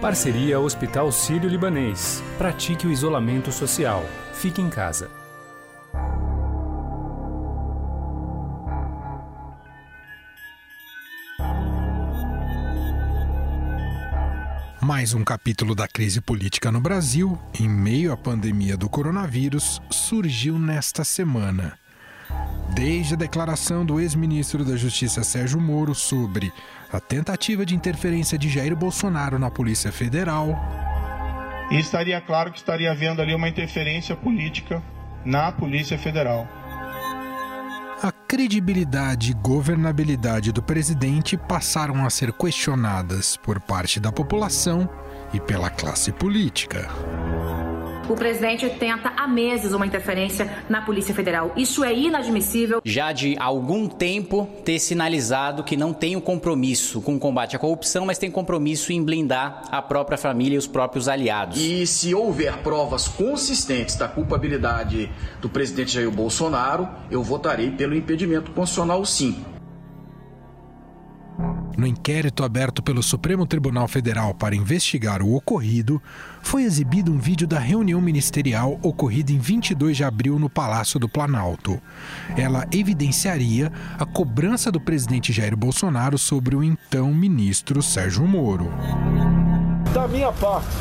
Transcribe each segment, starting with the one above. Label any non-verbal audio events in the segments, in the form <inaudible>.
Parceria Hospital Sírio-Libanês. Pratique o isolamento social. Fique em casa. Mais um capítulo da crise política no Brasil, em meio à pandemia do coronavírus, surgiu nesta semana. Desde a declaração do ex-ministro da Justiça Sérgio Moro sobre a tentativa de interferência de Jair Bolsonaro na Polícia Federal. E estaria claro que estaria havendo ali uma interferência política na Polícia Federal. A credibilidade e governabilidade do presidente passaram a ser questionadas por parte da população e pela classe política o presidente tenta há meses uma interferência na Polícia Federal. Isso é inadmissível. Já de algum tempo ter sinalizado que não tem o um compromisso com o combate à corrupção, mas tem compromisso em blindar a própria família e os próprios aliados. E se houver provas consistentes da culpabilidade do presidente Jair Bolsonaro, eu votarei pelo impedimento constitucional sim. No inquérito aberto pelo Supremo Tribunal Federal para investigar o ocorrido, foi exibido um vídeo da reunião ministerial ocorrida em 22 de abril no Palácio do Planalto. Ela evidenciaria a cobrança do presidente Jair Bolsonaro sobre o então ministro Sérgio Moro. Da minha parte,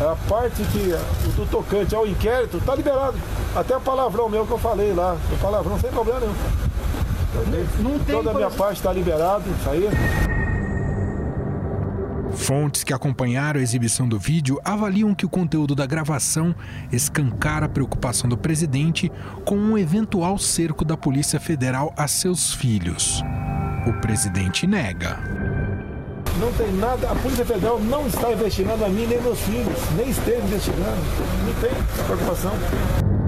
a parte que do tocante ao inquérito está liberado. Até o palavrão meu que eu falei lá, o palavrão sem problema nenhum. Não tem Toda a minha parte está liberada, isso aí. Fontes que acompanharam a exibição do vídeo avaliam que o conteúdo da gravação escancara a preocupação do presidente com um eventual cerco da Polícia Federal a seus filhos. O presidente nega. Não tem nada, a Polícia Federal não está investigando a mim nem meus filhos, nem esteve investigando. Não tem preocupação.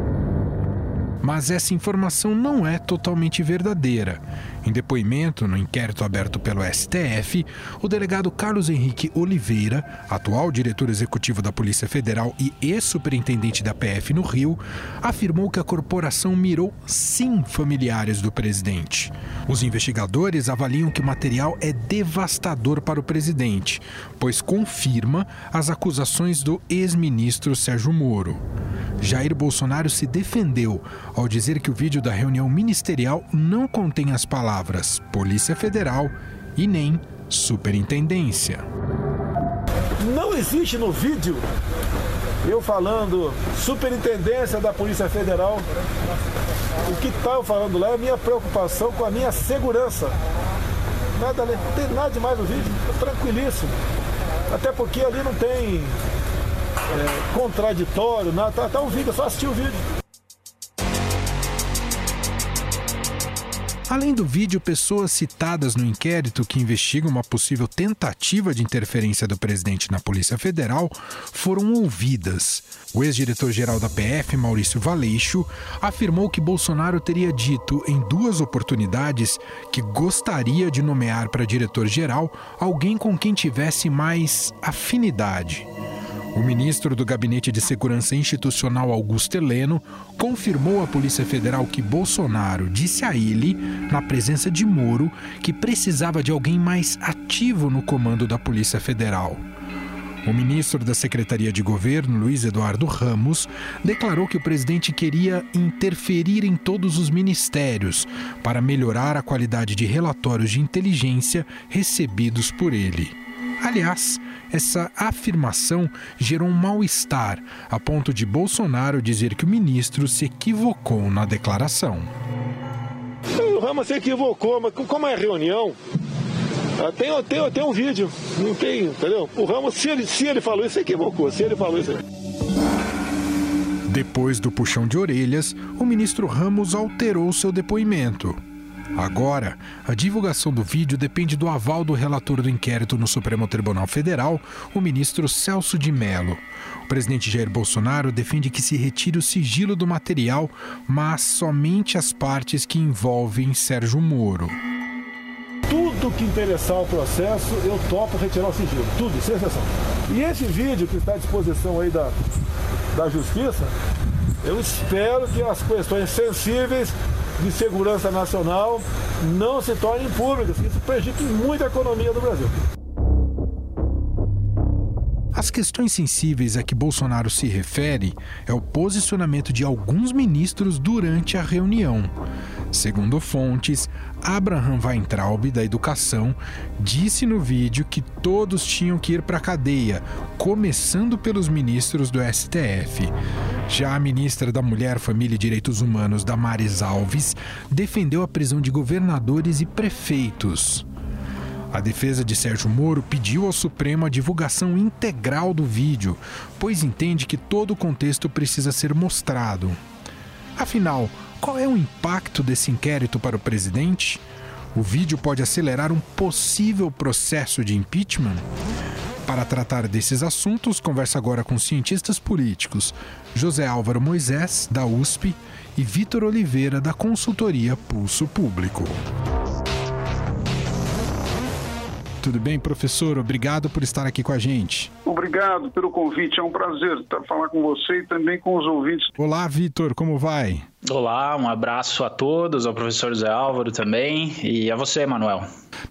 Mas essa informação não é totalmente verdadeira. Em depoimento no inquérito aberto pelo STF, o delegado Carlos Henrique Oliveira, atual diretor executivo da Polícia Federal e ex-superintendente da PF no Rio, afirmou que a corporação mirou sim familiares do presidente. Os investigadores avaliam que o material é devastador para o presidente, pois confirma as acusações do ex-ministro Sérgio Moro. Jair Bolsonaro se defendeu ao dizer que o vídeo da reunião ministerial não contém as palavras Polícia Federal e nem Superintendência. Não existe no vídeo eu falando Superintendência da Polícia Federal. O que está eu falando lá é a minha preocupação com a minha segurança. Nada, não tem nada demais no vídeo, tranquilíssimo. Até porque ali não tem é, contraditório, nada. Tá, tá um vídeo, é só assistir o vídeo. Além do vídeo, pessoas citadas no inquérito que investigam uma possível tentativa de interferência do presidente na Polícia Federal foram ouvidas. O ex-diretor-geral da PF, Maurício Valeixo, afirmou que Bolsonaro teria dito em duas oportunidades que gostaria de nomear para diretor-geral alguém com quem tivesse mais afinidade. O ministro do Gabinete de Segurança Institucional, Augusto Heleno, confirmou à Polícia Federal que Bolsonaro disse a ele, na presença de Moro, que precisava de alguém mais ativo no comando da Polícia Federal. O ministro da Secretaria de Governo, Luiz Eduardo Ramos, declarou que o presidente queria interferir em todos os ministérios para melhorar a qualidade de relatórios de inteligência recebidos por ele. Aliás, essa afirmação gerou um mal-estar, a ponto de Bolsonaro dizer que o ministro se equivocou na declaração. O Rama se equivocou, mas como é reunião, ah, tem, tem, tem um vídeo, não tem, entendeu? O Ramos, se ele, se ele falou isso, se equivocou. Se ele falou isso. Depois do puxão de orelhas, o ministro Ramos alterou seu depoimento. Agora, a divulgação do vídeo depende do aval do relator do inquérito no Supremo Tribunal Federal, o ministro Celso de Mello. O presidente Jair Bolsonaro defende que se retire o sigilo do material, mas somente as partes que envolvem Sérgio Moro. Tudo que interessar o processo, eu topo retirar o sigilo. Tudo, sem exceção. E esse vídeo que está à disposição aí da, da Justiça, eu espero que as questões sensíveis de segurança nacional não se tornem públicas, isso prejudica muito a economia do Brasil. As questões sensíveis a que Bolsonaro se refere é o posicionamento de alguns ministros durante a reunião. Segundo fontes, Abraham Weintraub, da Educação, disse no vídeo que todos tinham que ir para a cadeia, começando pelos ministros do STF. Já a ministra da Mulher, Família e Direitos Humanos, Damares Alves, defendeu a prisão de governadores e prefeitos. A defesa de Sérgio Moro pediu ao Supremo a divulgação integral do vídeo, pois entende que todo o contexto precisa ser mostrado. Afinal, qual é o impacto desse inquérito para o presidente? O vídeo pode acelerar um possível processo de impeachment? Para tratar desses assuntos, conversa agora com cientistas políticos José Álvaro Moisés, da USP, e Vitor Oliveira, da consultoria Pulso Público. Tudo bem, professor? Obrigado por estar aqui com a gente. Obrigado pelo convite. É um prazer falar com você e também com os ouvintes. Olá, Vitor, como vai? Olá, um abraço a todos, ao professor Zé Álvaro também e a você, Manuel.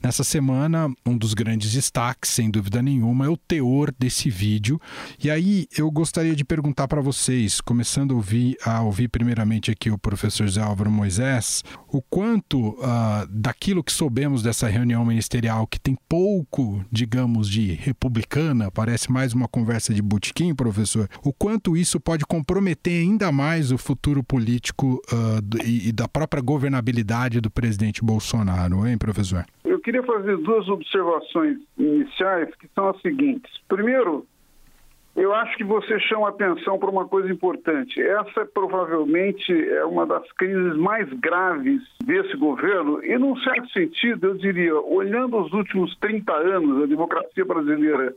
Nessa semana, um dos grandes destaques, sem dúvida nenhuma, é o teor desse vídeo. E aí eu gostaria de perguntar para vocês, começando a ouvir, a ouvir primeiramente aqui o professor Zé Álvaro Moisés, o quanto uh, daquilo que soubemos dessa reunião ministerial, que tem pouco, digamos, de republicana, parece mais uma conversa de botequim, professor, o quanto isso pode comprometer ainda mais o futuro político uh, e, e da própria governabilidade do presidente Bolsonaro, hein, professor? Eu queria fazer duas observações iniciais, que são as seguintes. Primeiro, eu acho que você chama atenção para uma coisa importante. Essa provavelmente é uma das crises mais graves desse governo, e num certo sentido, eu diria, olhando os últimos 30 anos da democracia brasileira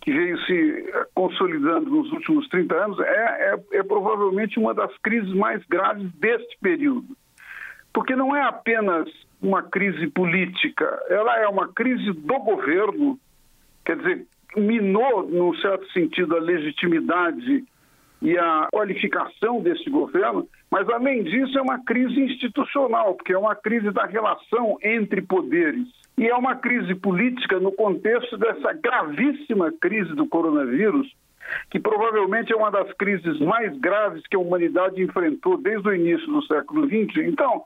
que veio se consolidando nos últimos 30 anos, é, é, é provavelmente uma das crises mais graves deste período. Porque não é apenas uma crise política, ela é uma crise do governo, quer dizer, minou, num certo sentido, a legitimidade e a qualificação desse governo, mas além disso é uma crise institucional, porque é uma crise da relação entre poderes. E é uma crise política no contexto dessa gravíssima crise do coronavírus, que provavelmente é uma das crises mais graves que a humanidade enfrentou desde o início do século XX. Então,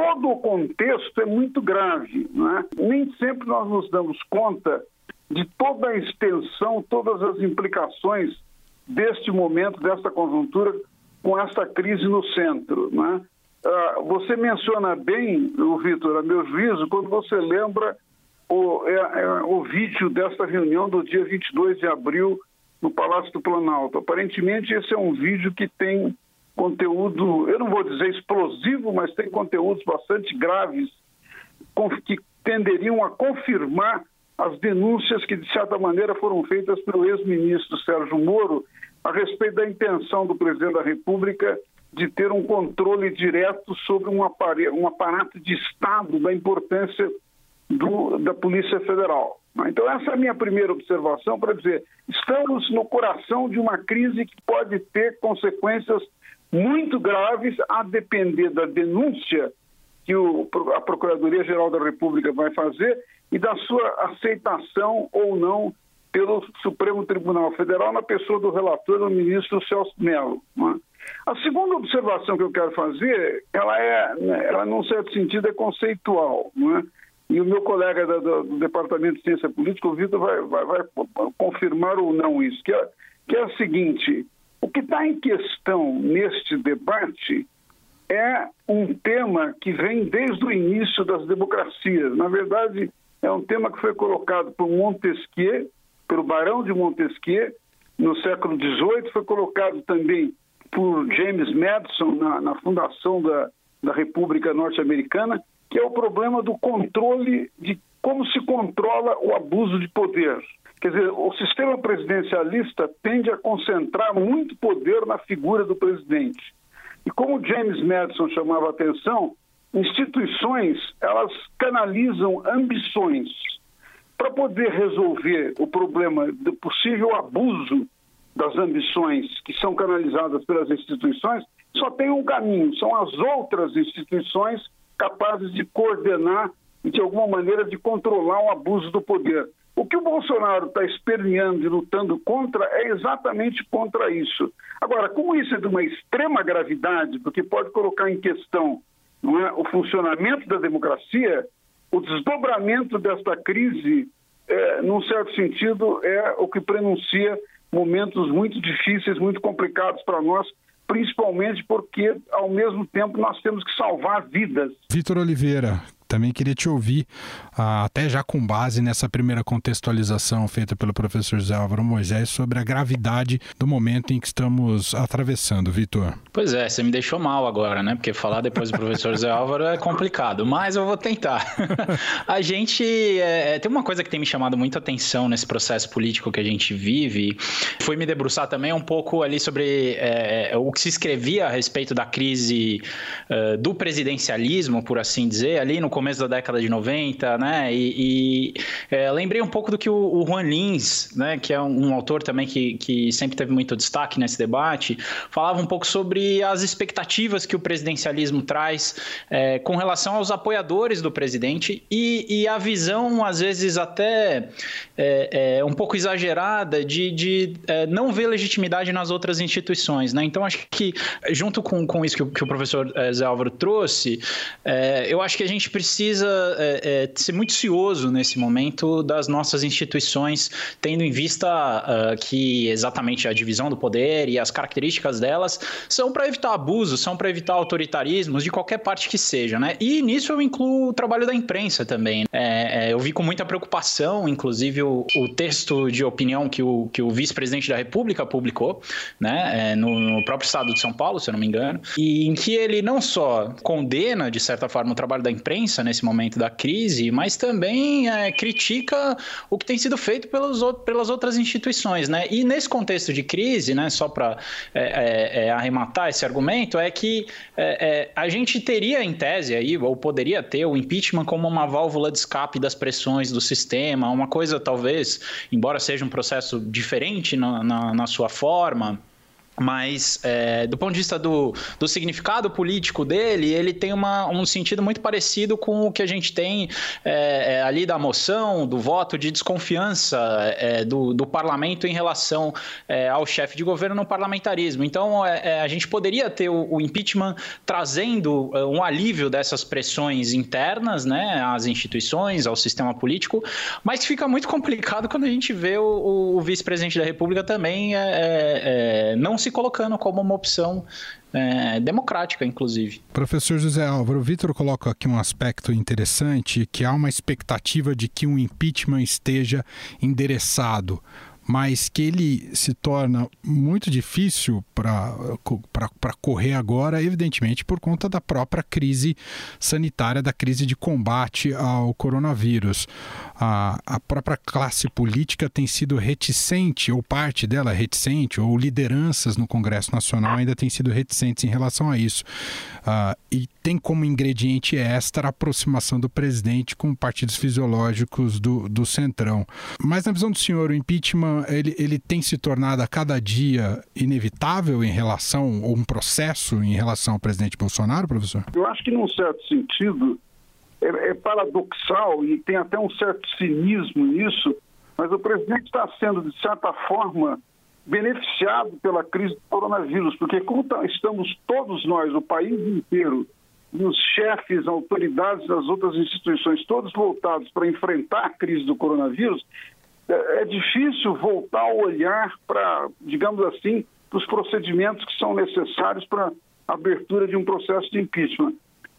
todo o contexto é muito grave. Né? Nem sempre nós nos damos conta de toda a extensão, todas as implicações deste momento, desta conjuntura, com essa crise no centro. Né? Você menciona bem, Vitor, a meu juízo, quando você lembra o, é, é, o vídeo dessa reunião do dia 22 de abril no Palácio do Planalto. Aparentemente, esse é um vídeo que tem conteúdo, eu não vou dizer explosivo, mas tem conteúdos bastante graves que tenderiam a confirmar as denúncias que, de certa maneira, foram feitas pelo ex-ministro Sérgio Moro a respeito da intenção do presidente da República de ter um controle direto sobre um, um aparato de Estado da importância do, da Polícia Federal. Então, essa é a minha primeira observação para dizer: estamos no coração de uma crise que pode ter consequências muito graves, a depender da denúncia que o, a Procuradoria-Geral da República vai fazer e da sua aceitação ou não pelo Supremo Tribunal Federal na pessoa do relator, o ministro Celso Mello. É? A segunda observação que eu quero fazer, ela é, né, ela num certo sentido é conceitual, é? E o meu colega do, do Departamento de Ciência Política, o Vitor, vai, vai, vai, confirmar ou não isso, que é, que é o seguinte, o que está em questão neste debate é um tema que vem desde o início das democracias. Na verdade, é um tema que foi colocado por Montesquieu, pelo Barão de Montesquieu, no século XVIII, foi colocado também por James Madison na, na fundação da, da República Norte-Americana, que é o problema do controle de como se controla o abuso de poder. Quer dizer, o sistema presidencialista tende a concentrar muito poder na figura do presidente. E como James Madison chamava a atenção, instituições elas canalizam ambições para poder resolver o problema do possível abuso das ambições que são canalizadas pelas instituições, só tem um caminho: são as outras instituições capazes de coordenar e, de alguma maneira, de controlar o abuso do poder. O que o Bolsonaro está esperneando e lutando contra é exatamente contra isso. Agora, como isso é de uma extrema gravidade, porque pode colocar em questão é, o funcionamento da democracia, o desdobramento desta crise, é, num certo sentido, é o que prenuncia momentos muito difíceis, muito complicados para nós, principalmente porque, ao mesmo tempo, nós temos que salvar vidas. Vitor Oliveira, também queria te ouvir, ah, até já com base nessa primeira contextualização feita pelo professor Zé Álvaro Moisés, sobre a gravidade do momento em que estamos atravessando, Vitor. Pois é, você me deixou mal agora, né? Porque falar depois do professor Zé Álvaro é complicado, mas eu vou tentar. <laughs> a gente. É, é, tem uma coisa que tem me chamado muito atenção nesse processo político que a gente vive, foi me debruçar também um pouco ali sobre é, o que se escrevia a respeito da crise uh, do presidencialismo, por assim dizer, ali no começo da década de 90, né? E, e é, lembrei um pouco do que o, o Juan Lins, né, que é um, um, autor também que, que sempre teve muito destaque nesse debate, falava um pouco sobre as expectativas que o presidencialismo traz é, com relação aos apoiadores do presidente e, e a visão, às vezes, até é, é um pouco exagerada de, de é, não ver legitimidade nas outras instituições, né? Então, acho que, junto com, com isso que o, que o professor é, Zé Álvaro trouxe, eu acho que a gente precisa precisa é, é, ser muito cioso nesse momento das nossas instituições, tendo em vista uh, que exatamente a divisão do poder e as características delas são para evitar abusos, são para evitar autoritarismos de qualquer parte que seja, né? E nisso eu incluo o trabalho da imprensa também. É, é eu vi com muita preocupação, inclusive, o, o, texto de opinião que o, que o vice-presidente da República publicou, né? É, no, no próprio estado de São Paulo, se eu não me engano, e em que ele não só condena, de certa forma, o trabalho da imprensa, nesse momento da crise, mas também é, critica o que tem sido feito pelos, pelas outras instituições. Né? E nesse contexto de crise, né, só para é, é, é, arrematar esse argumento, é que é, é, a gente teria em tese aí, ou poderia ter o impeachment como uma válvula de escape das pressões do sistema, uma coisa talvez, embora seja um processo diferente na, na, na sua forma, mas é, do ponto de vista do, do significado político dele, ele tem uma, um sentido muito parecido com o que a gente tem é, é, ali da moção, do voto de desconfiança é, do, do parlamento em relação é, ao chefe de governo no parlamentarismo. Então, é, a gente poderia ter o, o, impeachment trazendo um alívio dessas pressões internas né, às instituições, ao sistema político, mas fica muito complicado quando a gente vê o, o vice-presidente da República também não se colocando como uma opção é, democrática, inclusive. Professor José Álvaro, o Vitor coloca aqui um aspecto interessante, que há uma expectativa de que um impeachment esteja endereçado mas que ele se torna muito difícil para correr agora, evidentemente, por conta da própria crise sanitária, da crise de combate ao coronavírus. A, a própria classe política tem sido reticente, ou parte dela reticente, ou lideranças no Congresso Nacional ainda têm sido reticentes em relação a isso. Uh, e tem como ingrediente extra a aproximação do presidente com partidos fisiológicos do, do Centrão. Mas na visão do senhor, o impeachment ele, ele tem se tornado a cada dia inevitável em relação, ou um processo em relação ao presidente Bolsonaro, professor? Eu acho que, num certo sentido, é, é paradoxal e tem até um certo cinismo nisso, mas o presidente está sendo, de certa forma, beneficiado pela crise do coronavírus, porque como tá, estamos todos nós, o país inteiro, os chefes, autoridades das outras instituições, todos voltados para enfrentar a crise do coronavírus, é, é difícil voltar a olhar para, digamos assim, os procedimentos que são necessários para a abertura de um processo de impeachment.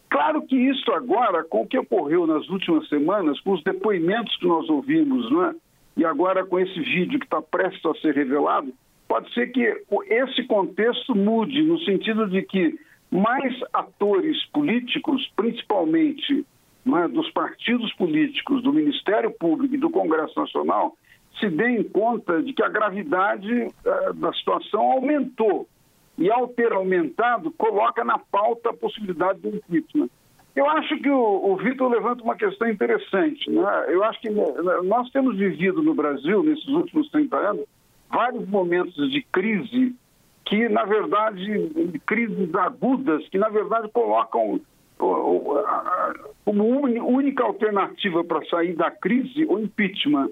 Claro que isso agora, com o que ocorreu nas últimas semanas, com os depoimentos que nós ouvimos, né, e agora com esse vídeo que está prestes a ser revelado, pode ser que esse contexto mude, no sentido de que mais atores políticos, principalmente né, dos partidos políticos, do Ministério Público e do Congresso Nacional, se deem conta de que a gravidade uh, da situação aumentou. E, ao ter aumentado, coloca na pauta a possibilidade do impeachment. Eu acho que o, o Vitor levanta uma questão interessante. Né? Eu acho que né, nós temos vivido no Brasil, nesses últimos 30 anos, vários momentos de crise que, na verdade, crises agudas, que, na verdade, colocam como única alternativa para sair da crise o impeachment.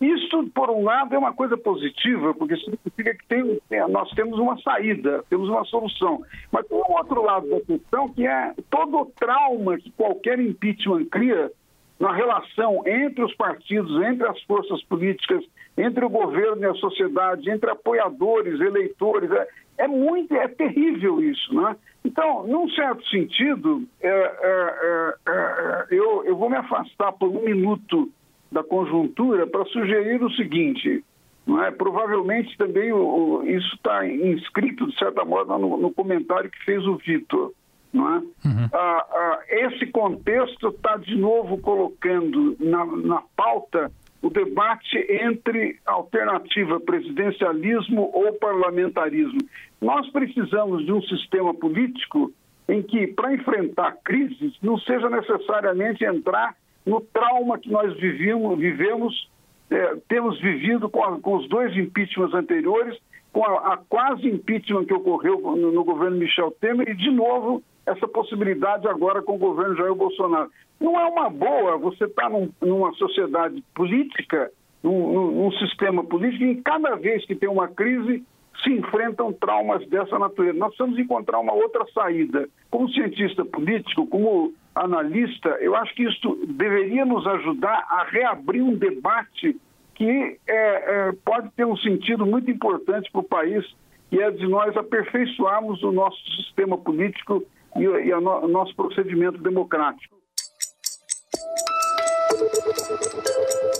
Isso, por um lado, é uma coisa positiva, porque significa que tem, nós temos uma saída, temos uma solução. Mas tem um outro lado da questão, que é todo o trauma que qualquer impeachment cria na relação entre os partidos, entre as forças políticas, entre o governo e a sociedade, entre apoiadores, eleitores. É, é muito, é terrível isso, né? Então, num certo sentido, é, é, é, é eu, eu vou me afastar por um minuto da conjuntura para sugerir o seguinte: não é? provavelmente também o, o, isso está inscrito, de certa forma, no, no comentário que fez o Vitor. Não é? Uhum. Ah, ah, esse contexto está, de novo, colocando na, na pauta o debate entre alternativa presidencialismo ou parlamentarismo. Nós precisamos de um sistema político em que, para enfrentar crises, não seja necessariamente entrar no trauma que nós vivíamos, vivemos, é, temos vivido com, a, com, os dois impeachments anteriores, com a, a quase impeachment que ocorreu no, no, governo Michel Temer e, de novo, essa possibilidade agora com o governo Jair Bolsonaro. Não é uma boa você estar tá num, numa sociedade política, num, num sistema político, em cada vez que tem uma crise, se enfrentam traumas dessa natureza. Nós precisamos encontrar uma outra saída. Como cientista político, como analista, eu acho que isso deveria nos ajudar a reabrir um debate que é, é, pode ter um sentido muito importante para o país, que é de nós aperfeiçoarmos o nosso sistema político e, e no, o nosso procedimento democrático.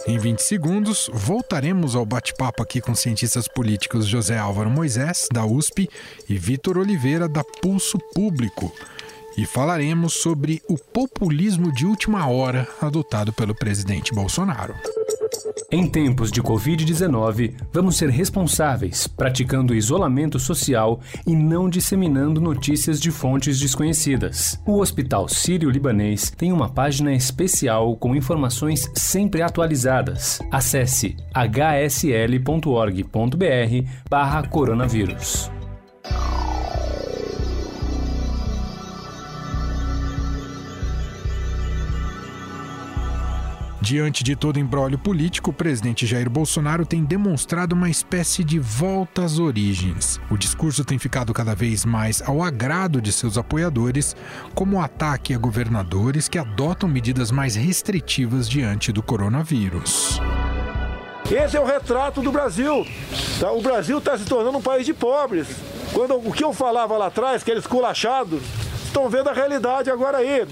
Em 20 segundos, voltaremos ao bate-papo aqui com cientistas políticos José Álvaro Moisés, da USP, e Vitor Oliveira, da Pulso Público e falaremos sobre o populismo de última hora adotado pelo presidente Bolsonaro. Em tempos de Covid-19, vamos ser responsáveis, praticando isolamento social e não disseminando notícias de fontes desconhecidas. O Hospital Sírio-Libanês tem uma página especial com informações sempre atualizadas. Acesse hsl.org.br/coronavírus. Diante de todo embrólio político, o presidente Jair Bolsonaro tem demonstrado uma espécie de volta às origens. O discurso tem ficado cada vez mais ao agrado de seus apoiadores, como ataque a governadores que adotam medidas mais restritivas diante do coronavírus. Esse é o retrato do Brasil. Tá? O Brasil está se tornando um país de pobres. Quando o que eu falava lá atrás, que era esculachado, estão vendo a realidade agora aí.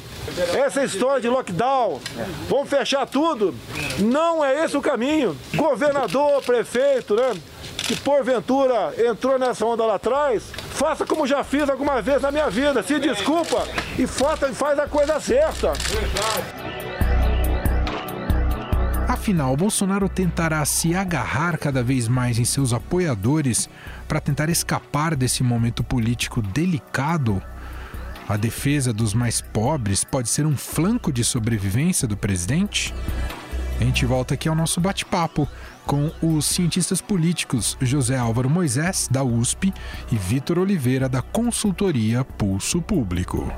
Essa história de lockdown, vamos fechar tudo, não é esse o caminho. Governador, prefeito, né? Que porventura entrou nessa onda lá atrás, faça como já fiz alguma vez na minha vida, se desculpa e faz a coisa certa. Afinal, Bolsonaro tentará se agarrar cada vez mais em seus apoiadores para tentar escapar desse momento político delicado a defesa dos mais pobres pode ser um flanco de sobrevivência do presidente? A gente volta aqui ao nosso bate-papo com os cientistas políticos José Álvaro Moisés, da USP, e Vitor Oliveira, da consultoria Pulso Público.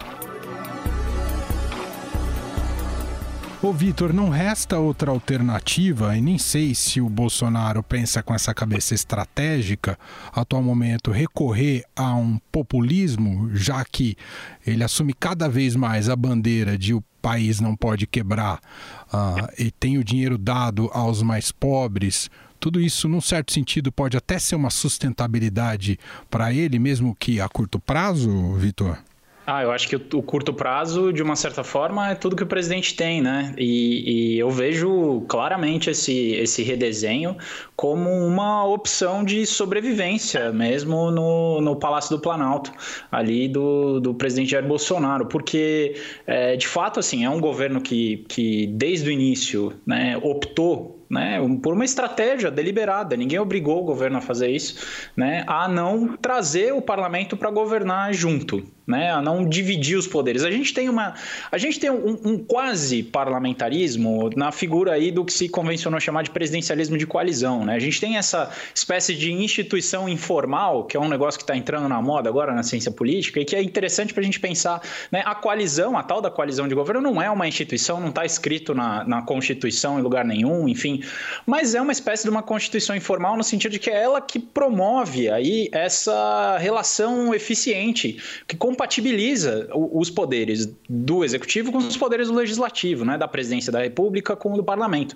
Ô Vitor, não resta outra alternativa, e nem sei se o Bolsonaro pensa com essa cabeça estratégica, atual momento, recorrer a um populismo, já que ele assume cada vez mais a bandeira de o país não pode quebrar uh, e tem o dinheiro dado aos mais pobres. Tudo isso, num certo sentido, pode até ser uma sustentabilidade para ele, mesmo que a curto prazo, Vitor? Ah, eu acho que o, curto prazo, de uma certa forma, é tudo que o presidente tem, né? E, e, eu vejo claramente esse, esse redesenho como uma opção de sobrevivência, mesmo no, no Palácio do Planalto, ali do, do presidente Jair Bolsonaro, porque, é, de fato, assim, é um governo que, que desde o início né, optou né, por uma estratégia deliberada. Ninguém obrigou o governo a fazer isso, né, a não trazer o parlamento para governar junto. Né, a não dividir os poderes. A gente tem uma, a gente tem um, um quase parlamentarismo na figura aí do que se convencionou chamar de presidencialismo de coalizão, né? A gente tem essa espécie de instituição informal, que é um negócio que está entrando na moda agora na ciência política e que é interessante para a gente pensar, né? A coalizão, a tal da coalizão de governo não é uma instituição, não está escrito na, na Constituição em lugar nenhum, enfim, mas é uma espécie de uma constituição informal no sentido de que é ela que promove aí essa relação eficiente que compatibiliza os poderes do executivo com os poderes do legislativo, né, da presidência da República com o do parlamento.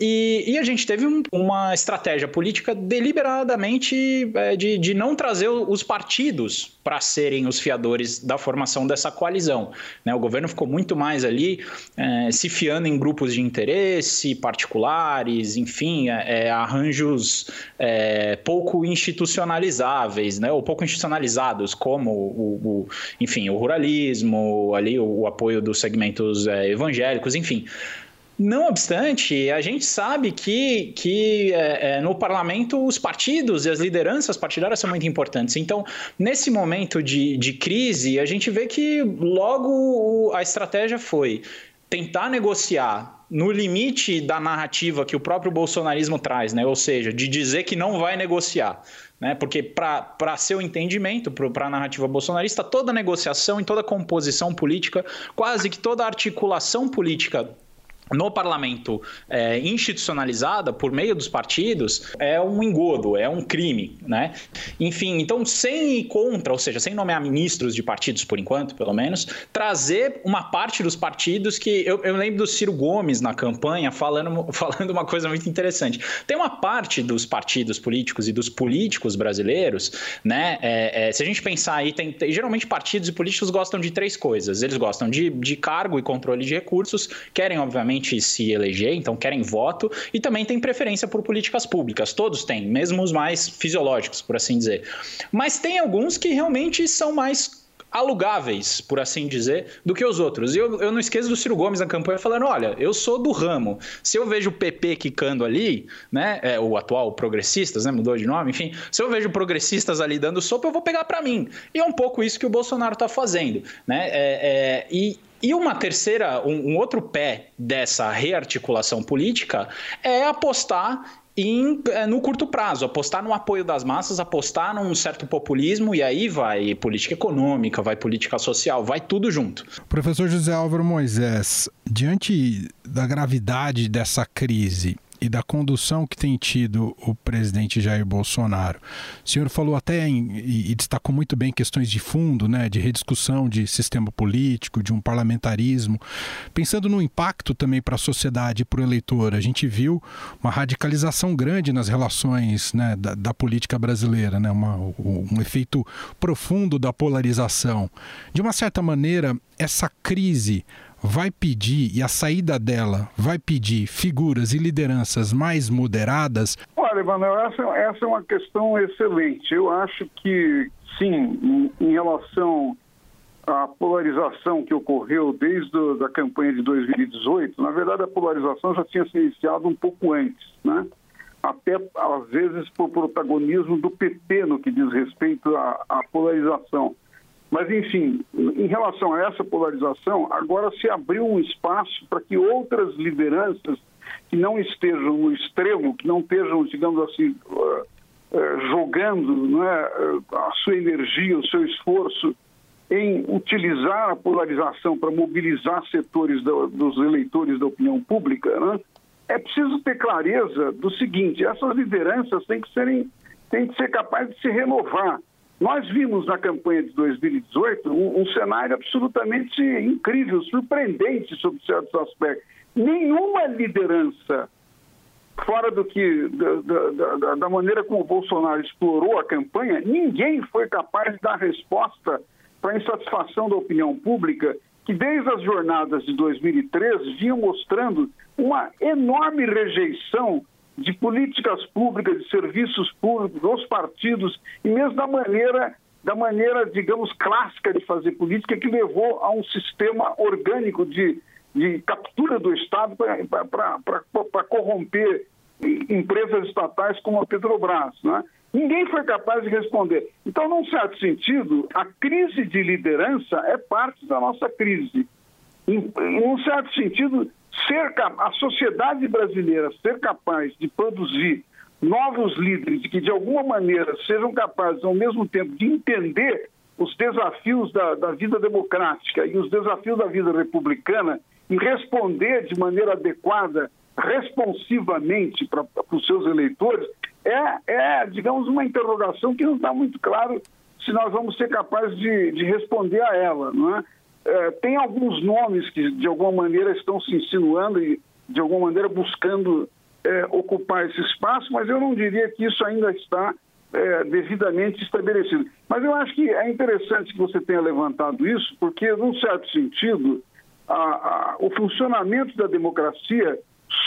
E, e a gente teve um, uma estratégia política deliberadamente é, de, de não trazer os partidos para serem os fiadores da formação dessa coalizão. Né? O governo ficou muito mais ali é, se fiando em grupos de interesse particulares, enfim, é, é arranjos é, pouco institucionalizáveis, né? ou pouco institucionalizados, como o, o enfim, o ruralismo, ali o, o apoio dos segmentos é, evangélicos, enfim. Não obstante, a gente sabe que, que é, é, no parlamento os partidos e as lideranças partidárias são muito importantes. Então, nesse momento de, de crise, a gente vê que logo a estratégia foi tentar negociar no limite da narrativa que o próprio bolsonarismo traz, né? ou seja, de dizer que não vai negociar. Né? Porque, para seu entendimento, para a narrativa bolsonarista, toda negociação e toda composição política, quase que toda articulação política no parlamento é, institucionalizada por meio dos partidos é um engodo, é um crime, né? Enfim, então sem ir contra, ou seja, sem nomear ministros de partidos por enquanto, pelo menos, trazer uma parte dos partidos que eu, eu lembro do Ciro Gomes na campanha falando, <laughs> falando uma coisa muito interessante. Tem uma parte dos partidos políticos e dos políticos brasileiros, né? É, é, se a gente pensar aí, tem, tem, geralmente partidos e políticos gostam de três coisas. Eles gostam de, de cargo e controle de recursos, querem obviamente se eleger, então querem voto, e também tem preferência por políticas públicas. Todos têm, mesmo os mais fisiológicos, por assim dizer. Mas tem alguns que realmente são mais alugáveis, por assim dizer, do que os outros. E eu, eu não esqueço do Ciro Gomes na campanha falando: olha, eu sou do ramo. Se eu vejo o PP quicando ali, né? É, o atual progressistas, né? Mudou de nome, enfim. Se eu vejo progressistas ali dando sopa, eu vou pegar para mim. E é um pouco isso que o Bolsonaro está fazendo, né? É, é, e, e uma terceira, um, um outro pé dessa rearticulação política é apostar em, é, no curto prazo, apostar no apoio das massas, apostar num certo populismo, e aí vai política econômica, vai política social, vai tudo junto. Professor José Álvaro Moisés, diante da gravidade dessa crise, e da condução que tem tido o presidente Jair Bolsonaro. O senhor falou até em, e, destacou muito bem questões de fundo, né, de rediscussão de sistema político, de um parlamentarismo. Pensando no impacto também para a sociedade e para o eleitor, a gente viu uma radicalização grande nas relações né, da, da política brasileira, né, uma, um efeito profundo da polarização. De uma certa maneira, essa crise vai pedir, e a saída dela vai pedir figuras e lideranças mais moderadas? Olha, Emanuel, essa, essa é uma questão excelente. Eu acho que, sim, em, em relação à polarização que ocorreu desde a campanha de 2018, na verdade a polarização já tinha se iniciado um pouco antes, né? até às vezes por protagonismo do PT no que diz respeito à, à polarização. Mas, enfim, em relação a essa polarização, agora se abriu um espaço para que outras lideranças que não estejam no extremo, que não estejam, digamos assim, uh, uh, jogando é, a sua energia, o seu esforço em utilizar a polarização para mobilizar setores do, dos eleitores da opinião pública, né? é preciso ter clareza do seguinte: essas lideranças têm que, serem, têm que ser capazes de se renovar. Nós vimos na campanha de 2018 um, um cenário absolutamente incrível, surpreendente sobre certos aspectos. Nenhuma liderança fora do que da, da, da, maneira como o Bolsonaro explorou a campanha, ninguém foi capaz de dar resposta para a insatisfação da opinião pública, que desde as jornadas de 2013 vinham mostrando uma enorme rejeição de políticas públicas, de serviços públicos, dos partidos e mesmo da maneira, da maneira, digamos, clássica de fazer política que levou a um sistema orgânico de, de captura do Estado para corromper empresas estatais como a Petrobras. Né? Ninguém foi capaz de responder. Então, num certo sentido, a crise de liderança é parte da nossa crise. Em, em um certo sentido, ser a sociedade brasileira ser capaz de produzir novos líderes que, de alguma maneira, sejam capazes, ao mesmo tempo, de entender os desafios da, da vida democrática e os desafios da vida republicana e responder de maneira adequada, responsivamente para os seus eleitores, é, é, digamos, uma interrogação que não está muito claro se nós vamos ser capazes de, de responder a ela. Não é? É? tem alguns nomes que, de alguma maneira, estão se insinuando e, de alguma maneira, buscando é, ocupar esse espaço, mas eu não diria que isso ainda está é, devidamente estabelecido. Mas eu acho que é interessante que você tenha levantado isso, porque, num certo sentido, a, a, o funcionamento da democracia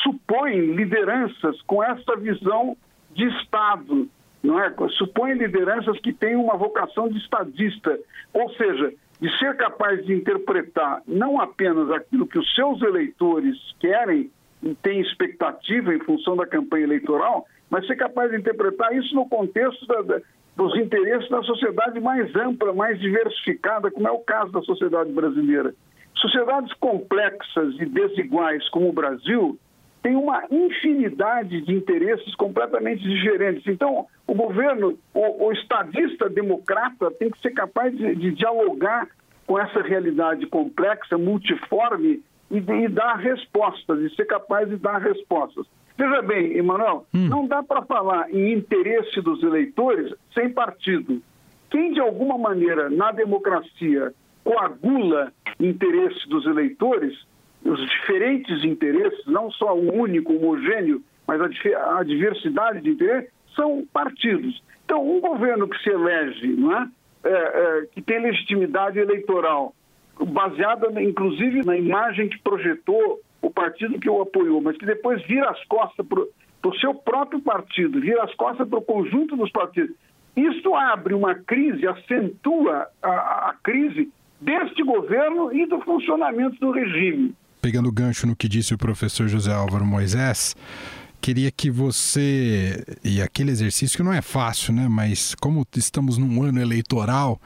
supõe lideranças com essa visão de Estado, não é? supõe lideranças que têm uma vocação de estadista, ou seja, de ser capaz de interpretar não apenas aquilo que os seus eleitores querem e têm expectativa em função da campanha eleitoral, mas ser capaz de interpretar isso no contexto da, da, dos interesses da sociedade mais ampla, mais diversificada, como é o caso da sociedade brasileira. Sociedades complexas e desiguais como o Brasil têm uma infinidade de interesses completamente diferentes. Então, o governo, o, o estadista democrata, tem que ser capaz de, de dialogar com essa realidade complexa, multiforme e, e dar respostas, e ser capaz de dar respostas. Veja bem, Emanuel, hum. não dá para falar em interesse dos eleitores sem partido. Quem, de alguma maneira, na democracia, coagula interesse dos eleitores, os diferentes interesses, não só o único, homogêneo, mas a, a diversidade de interesses, são partidos. Então, um governo que se elege, não é? É, é, que tem legitimidade eleitoral, baseada, inclusive, na imagem que projetou o partido que o apoiou, mas que depois vira as costas para o seu próprio partido, vira as costas para o conjunto dos partidos. Isso abre uma crise, acentua a, a crise deste governo e do funcionamento do regime. Pegando o gancho no que disse o professor José Álvaro Moisés, queria que você, e aquele exercício que não é fácil, né? Mas como estamos num ano eleitoral,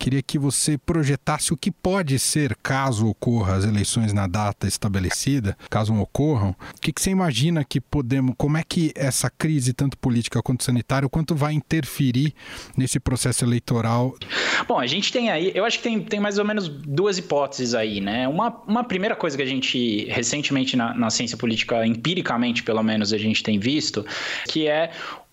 Queria que você projetasse o que pode ser caso ocorra as eleições na data estabelecida, caso não ocorram. O que, que você imagina que podemos, como é que essa crise, tanto política quanto sanitária, quanto vai interferir nesse processo eleitoral? Bom, a gente tem aí, eu acho que tem, tem mais ou menos duas hipóteses aí, né? Uma, uma primeira coisa que a gente recentemente na, na ciência política, empiricamente pelo menos, a gente tem visto, que é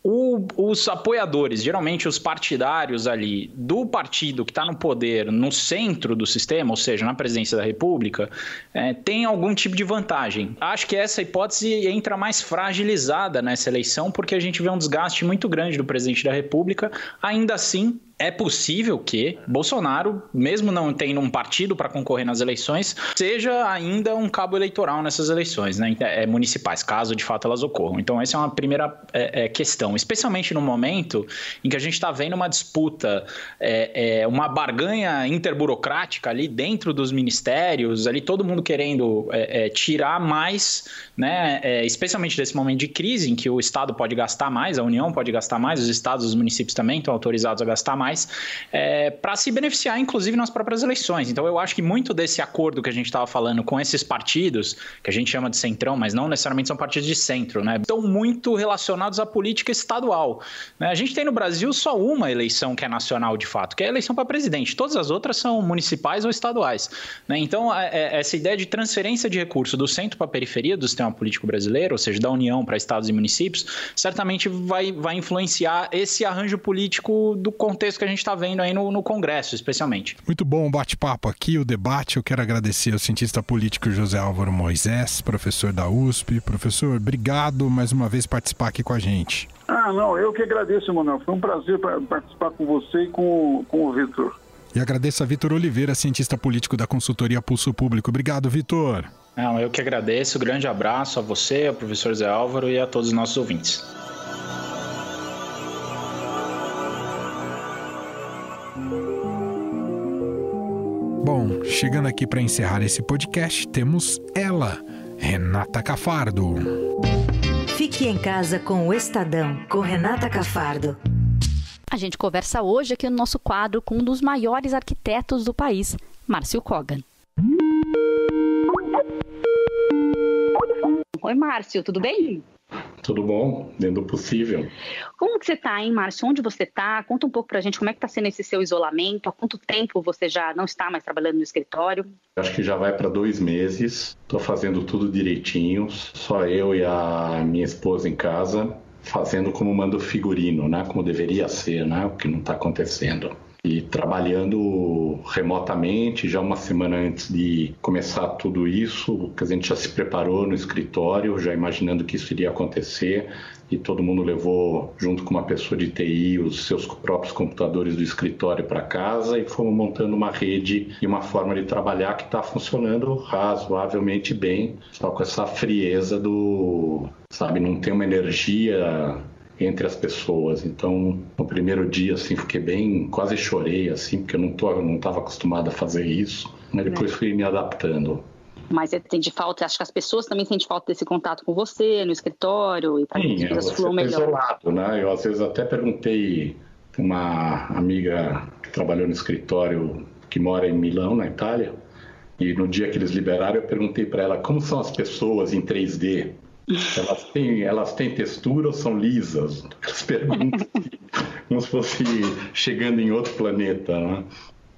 o, os apoiadores, geralmente os partidários ali do partido que está no poder, no centro do sistema, ou seja, na presidência da República, é, tem algum tipo de vantagem. Acho que essa hipótese entra mais fragilizada nessa eleição, porque a gente vê um desgaste muito grande do presidente da República. Ainda assim, é possível que Bolsonaro, mesmo não tendo um partido para concorrer nas eleições, seja ainda um cabo eleitoral nessas eleições né, é, municipais, caso de fato elas ocorram. Então, essa é uma primeira é, é, questão, especialmente no momento em que a gente está vendo uma disputa, é, é, uma barganha interburocrática ali dentro dos ministérios, ali todo mundo querendo é, tirar mais, né, especialmente nesse momento de crise em que o Estado pode gastar mais, a União pode gastar mais, os estados os municípios também estão autorizados a gastar mais mais, é, para se beneficiar, inclusive, nas próprias eleições. Então, eu acho que muito desse acordo que a gente estava falando com esses partidos, que a gente chama de centrão, mas não necessariamente são partidos de centro, né? Estão muito relacionados à política estadual. Né? A gente tem no Brasil só uma eleição que é nacional, de fato, que é a eleição para presidente. Todas as outras são municipais ou estaduais. Né? Então, é, é, essa ideia de transferência de recurso do centro para a periferia do sistema político brasileiro, ou seja, da União para estados e municípios, certamente vai, vai influenciar esse arranjo político do contexto que a gente está vendo aí no, no Congresso, especialmente. Muito bom o bate-papo aqui, o debate. Eu quero agradecer ao cientista político José Álvaro Moisés, professor da USP. Professor, obrigado mais uma vez por participar aqui com a gente. Ah, não, eu que agradeço, Manuel. Foi um prazer participar com você e com, com o Vitor. E agradeço a Vitor Oliveira, cientista político da consultoria Pulso Público. Obrigado, Vitor. Não, eu que agradeço. Grande abraço a você, ao professor Zé Álvaro e a todos os nossos ouvintes. Bom, chegando aqui para encerrar esse podcast, temos ela, Renata Cafardo. Fique em casa com o Estadão, com Renata Cafardo. A gente conversa hoje aqui no nosso quadro com um dos maiores arquitetos do país, Márcio Kogan. Oi, Márcio, tudo bem? Tudo bom, dentro do possível. Como que você está, hein, Márcio? Onde você está? Conta um pouco para a gente como é que está sendo esse seu isolamento. Há quanto tempo você já não está mais trabalhando no escritório? Acho que já vai para dois meses. Estou fazendo tudo direitinho. Só eu e a minha esposa em casa, fazendo como manda o figurino, né? Como deveria ser, né? O que não está acontecendo e trabalhando remotamente já uma semana antes de começar tudo isso, que a gente já se preparou no escritório, já imaginando que isso iria acontecer e todo mundo levou junto com uma pessoa de TI os seus próprios computadores do escritório para casa e fomos montando uma rede e uma forma de trabalhar que está funcionando razoavelmente bem, só com essa frieza do, sabe, não tem uma energia entre as pessoas. Então, no primeiro dia, assim, fiquei bem, quase chorei, assim, porque eu não tô, não estava acostumado a fazer isso. Mas depois fui me adaptando. Mas você sente falta, acho que as pessoas também sentem falta desse contato com você no escritório e para que as coisas fluam melhor. isolado, né? Eu às vezes até perguntei uma amiga que trabalhou no escritório que mora em Milão, na Itália, e no dia que eles liberaram eu perguntei para ela como são as pessoas em 3D. Elas têm, elas têm textura ou são lisas? Elas perguntam <laughs> como se fosse chegando em outro planeta, né?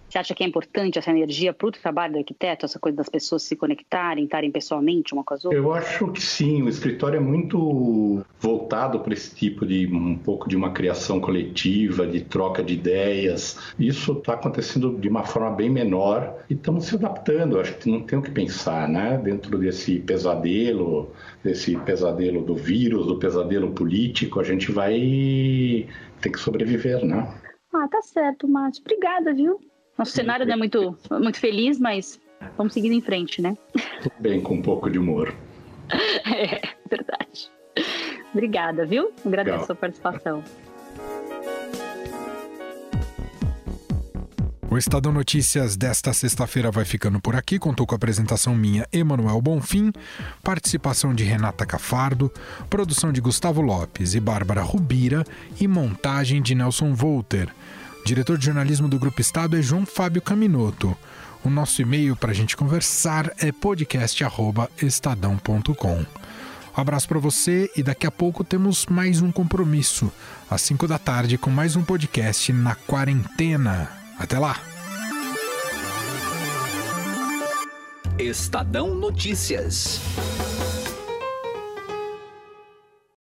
Você acha que é importante essa energia para o trabalho do arquiteto, essa coisa das pessoas se conectarem, estarem pessoalmente uma com as outras? Eu acho que sim. O escritório é muito voltado para esse tipo de um pouco de uma criação coletiva, de troca de ideias. Isso está acontecendo de uma forma bem menor e estamos se adaptando. Acho que não tem o que pensar, né? Dentro desse pesadelo, desse pesadelo do vírus, do pesadelo político, a gente vai ter que sobreviver, né? Ah, tá certo, Márcio. Obrigada, viu? Nosso cenário não é muito, muito feliz, mas vamos seguindo em frente, né? Tudo <laughs> bem, com um pouco de humor. <laughs> é, verdade. Obrigada, viu? Agradeço Legal. a sua participação. O Estadão Notícias desta sexta-feira vai ficando por aqui. Contou com a apresentação minha, Emanuel Bonfim, participação de Renata Cafardo, produção de Gustavo Lopes e Bárbara Rubira e montagem de Nelson Volter. Diretor de jornalismo do Grupo Estado é João Fábio Caminoto. O nosso e-mail para a gente conversar é podcast.estadão.com. Um abraço para você e daqui a pouco temos mais um compromisso, às 5 da tarde, com mais um podcast na quarentena. Até lá! Estadão Notícias.